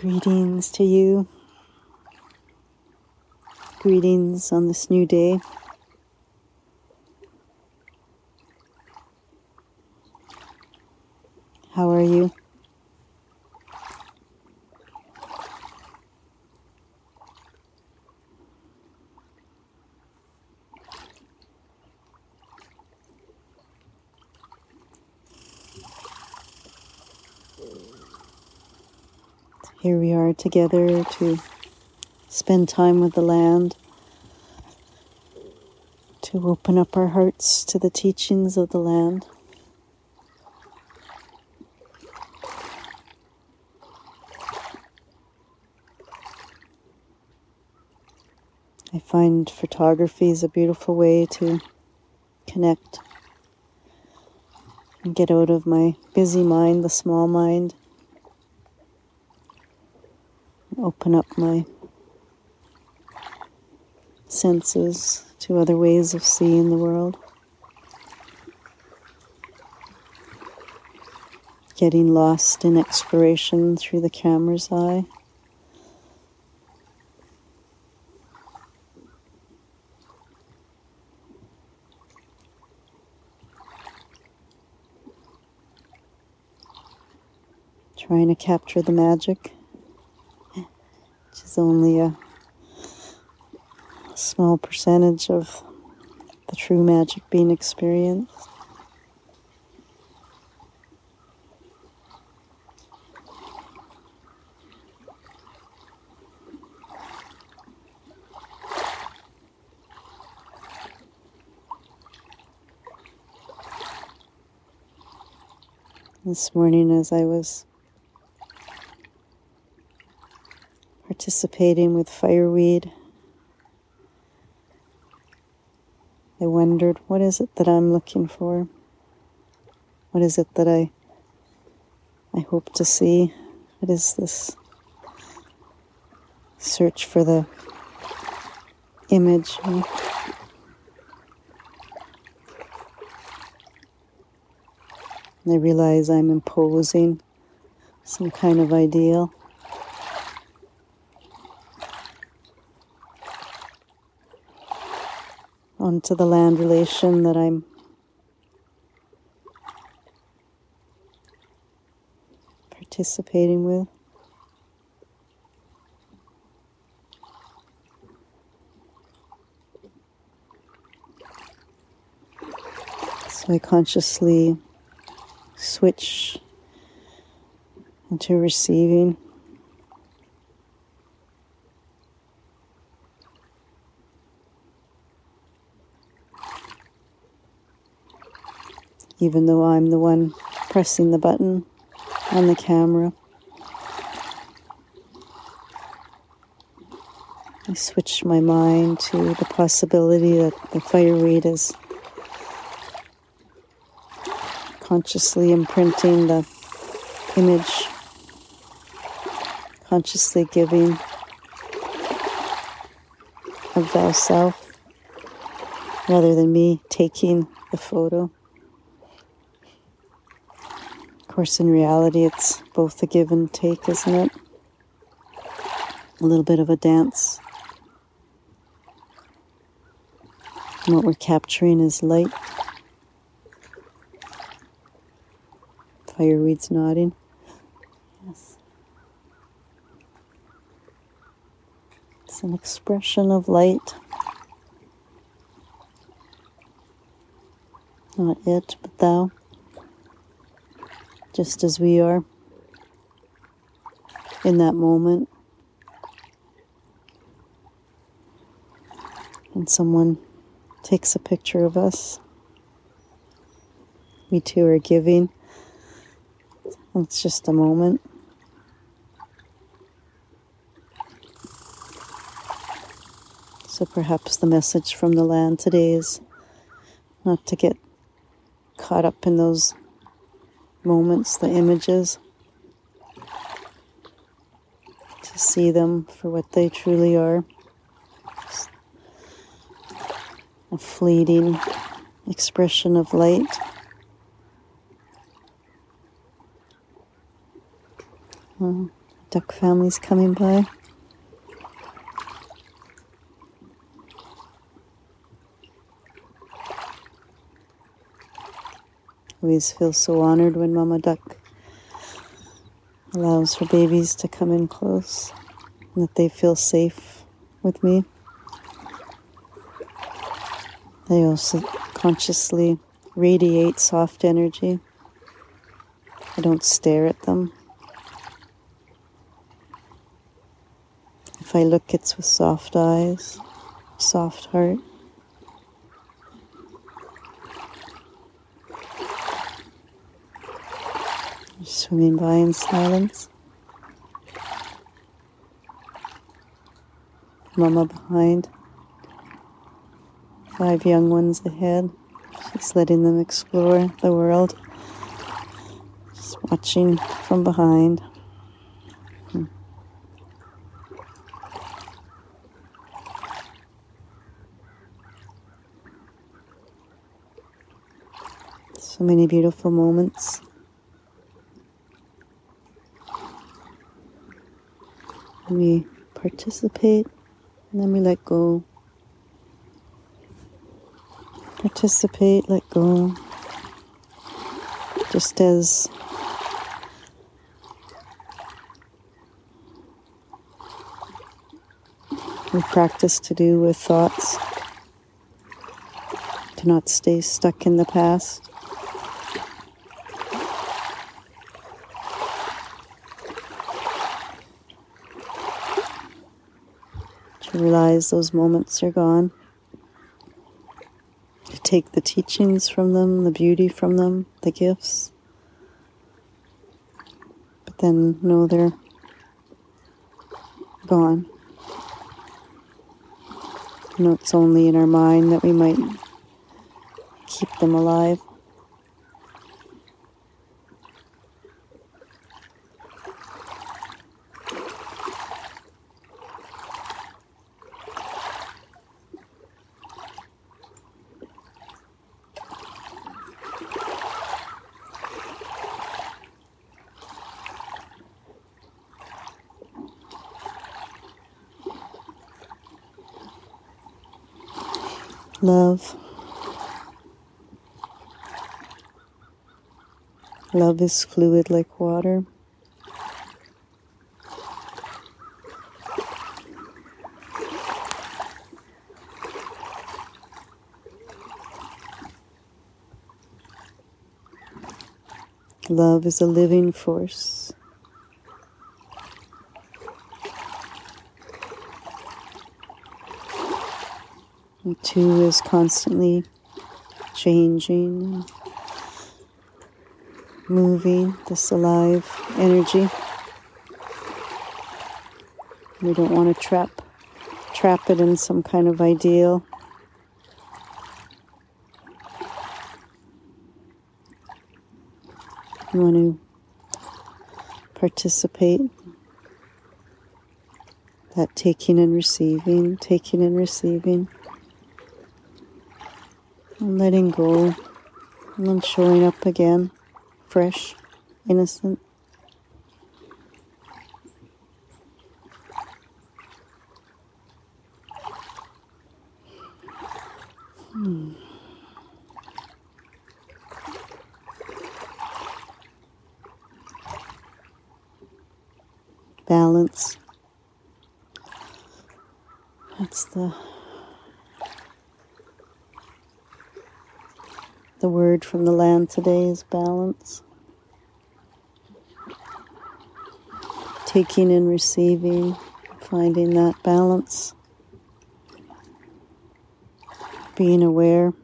Greetings to you. Greetings on this new day. How are you? Here we are together to spend time with the land, to open up our hearts to the teachings of the land. I find photography is a beautiful way to connect and get out of my busy mind, the small mind, open up my senses to other ways of seeing the world. Getting lost in exploration through the camera's eye. Trying to capture the magic is only a small percentage of the true magic being experienced. This morning, as I was participating with fireweed. I wondered, what is it that I'm looking for? What is it that I I hope to see? What is this search for the image? I realize I'm imposing some kind of ideal. Onto the land relation that I'm participating with. So I consciously switch into receiving. Even though I'm the one pressing the button on the camera. I switch my mind to the possibility that the fireweed is consciously imprinting the image, consciously giving of thyself rather than me taking the photo course, in reality, it's both a give and take, isn't it? A little bit of a dance. And what we're capturing is light. Fireweed's nodding. Yes. It's an expression of light. Not it, but thou just as we are in that moment. And someone takes a picture of us. We too are giving. It's just a moment. So perhaps the message from the land today is not to get caught up in those moments, the images, to see them for what they truly are a fleeting expression of light. duck families coming by. Always feel so honored when Mama Duck allows her babies to come in close and that they feel safe with me. They also consciously radiate soft energy. I don't stare at them. If I look, it's with soft eyes, soft heart. Swimming by in silence. Mama behind. Five young ones ahead. She's letting them explore the world. Just watching from behind. Hmm. So many beautiful moments. We participate and then we let go. Participate, let go. Just as we practice to do with thoughts, to not stay stuck in the past. Realize those moments are gone. To take the teachings from them, the beauty from them, the gifts. But then know they're gone. know it's only in our mind that we might keep them alive. Love. Love is fluid like water. Love is a living force. Two is constantly changing, moving, this alive energy. We don't want to trap trap it in some kind of ideal. We want to participate that taking and receiving, taking and receiving and letting go. And then showing up again fresh innocent. Hmm. balance. That's the The word from the land today is balance. Taking and receiving, finding that balance. Being aware.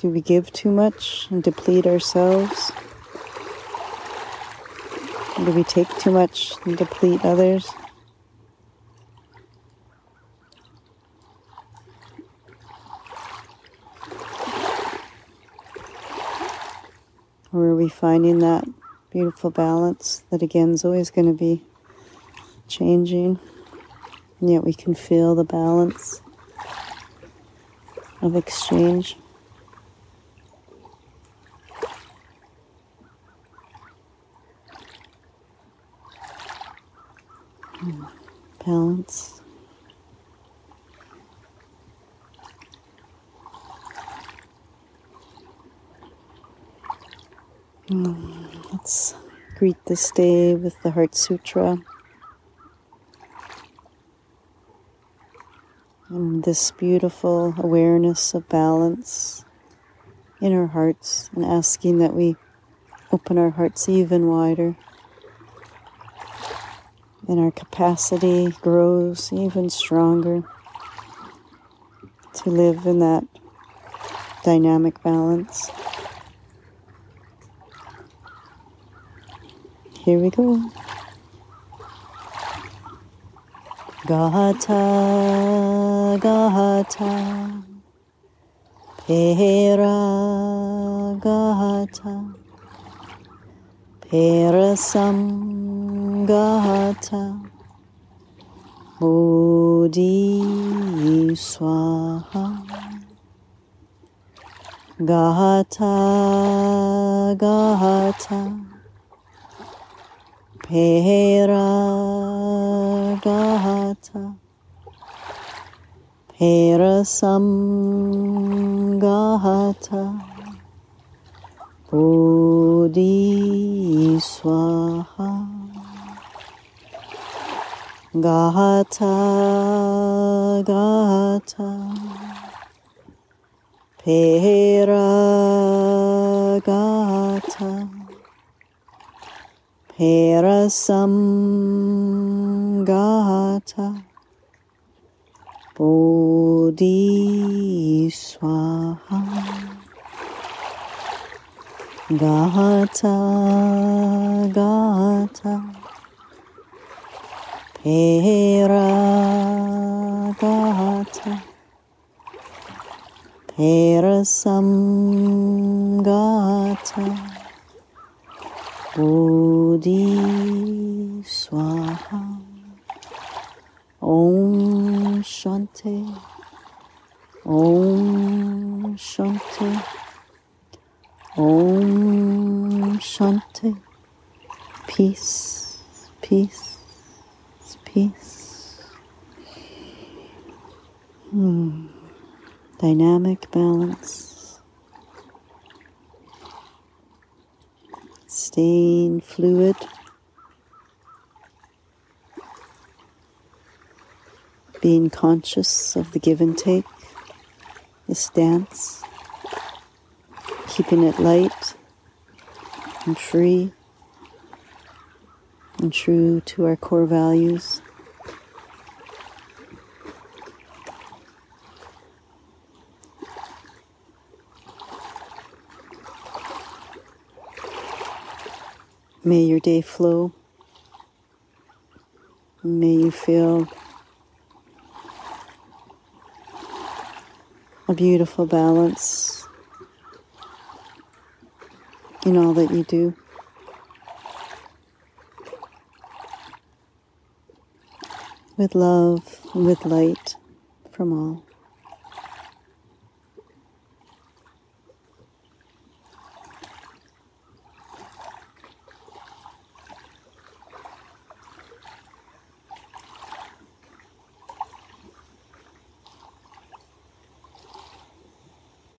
Do we give too much and deplete ourselves? Do we take too much and deplete others? Or are we finding that beautiful balance that again is always going to be changing, and yet we can feel the balance of exchange. Balance. Mm, let's greet this day with the Heart Sutra. And this beautiful awareness of balance in our hearts, and asking that we open our hearts even wider. And our capacity grows even stronger to live in that dynamic balance. Here we go. Gata, Gata, Pera, Perasam, Gata, Bodhi Swaha. Gata, Gata. Peragata Perasamgahata Bodhi Swaha Gata Gata Peragata Parasamgata Bodhi Swaha. Gata Gata Paragata Parasamgata Bodhi Swaha. Om Shanti Om Shanti Om Shanti Peace, peace, peace. Hmm. Dynamic balance. staying fluid. Being conscious of the give and take, this dance, keeping it light and free and true to our core values. May your day flow. May you feel a beautiful balance in all that you do. With love, with light from all.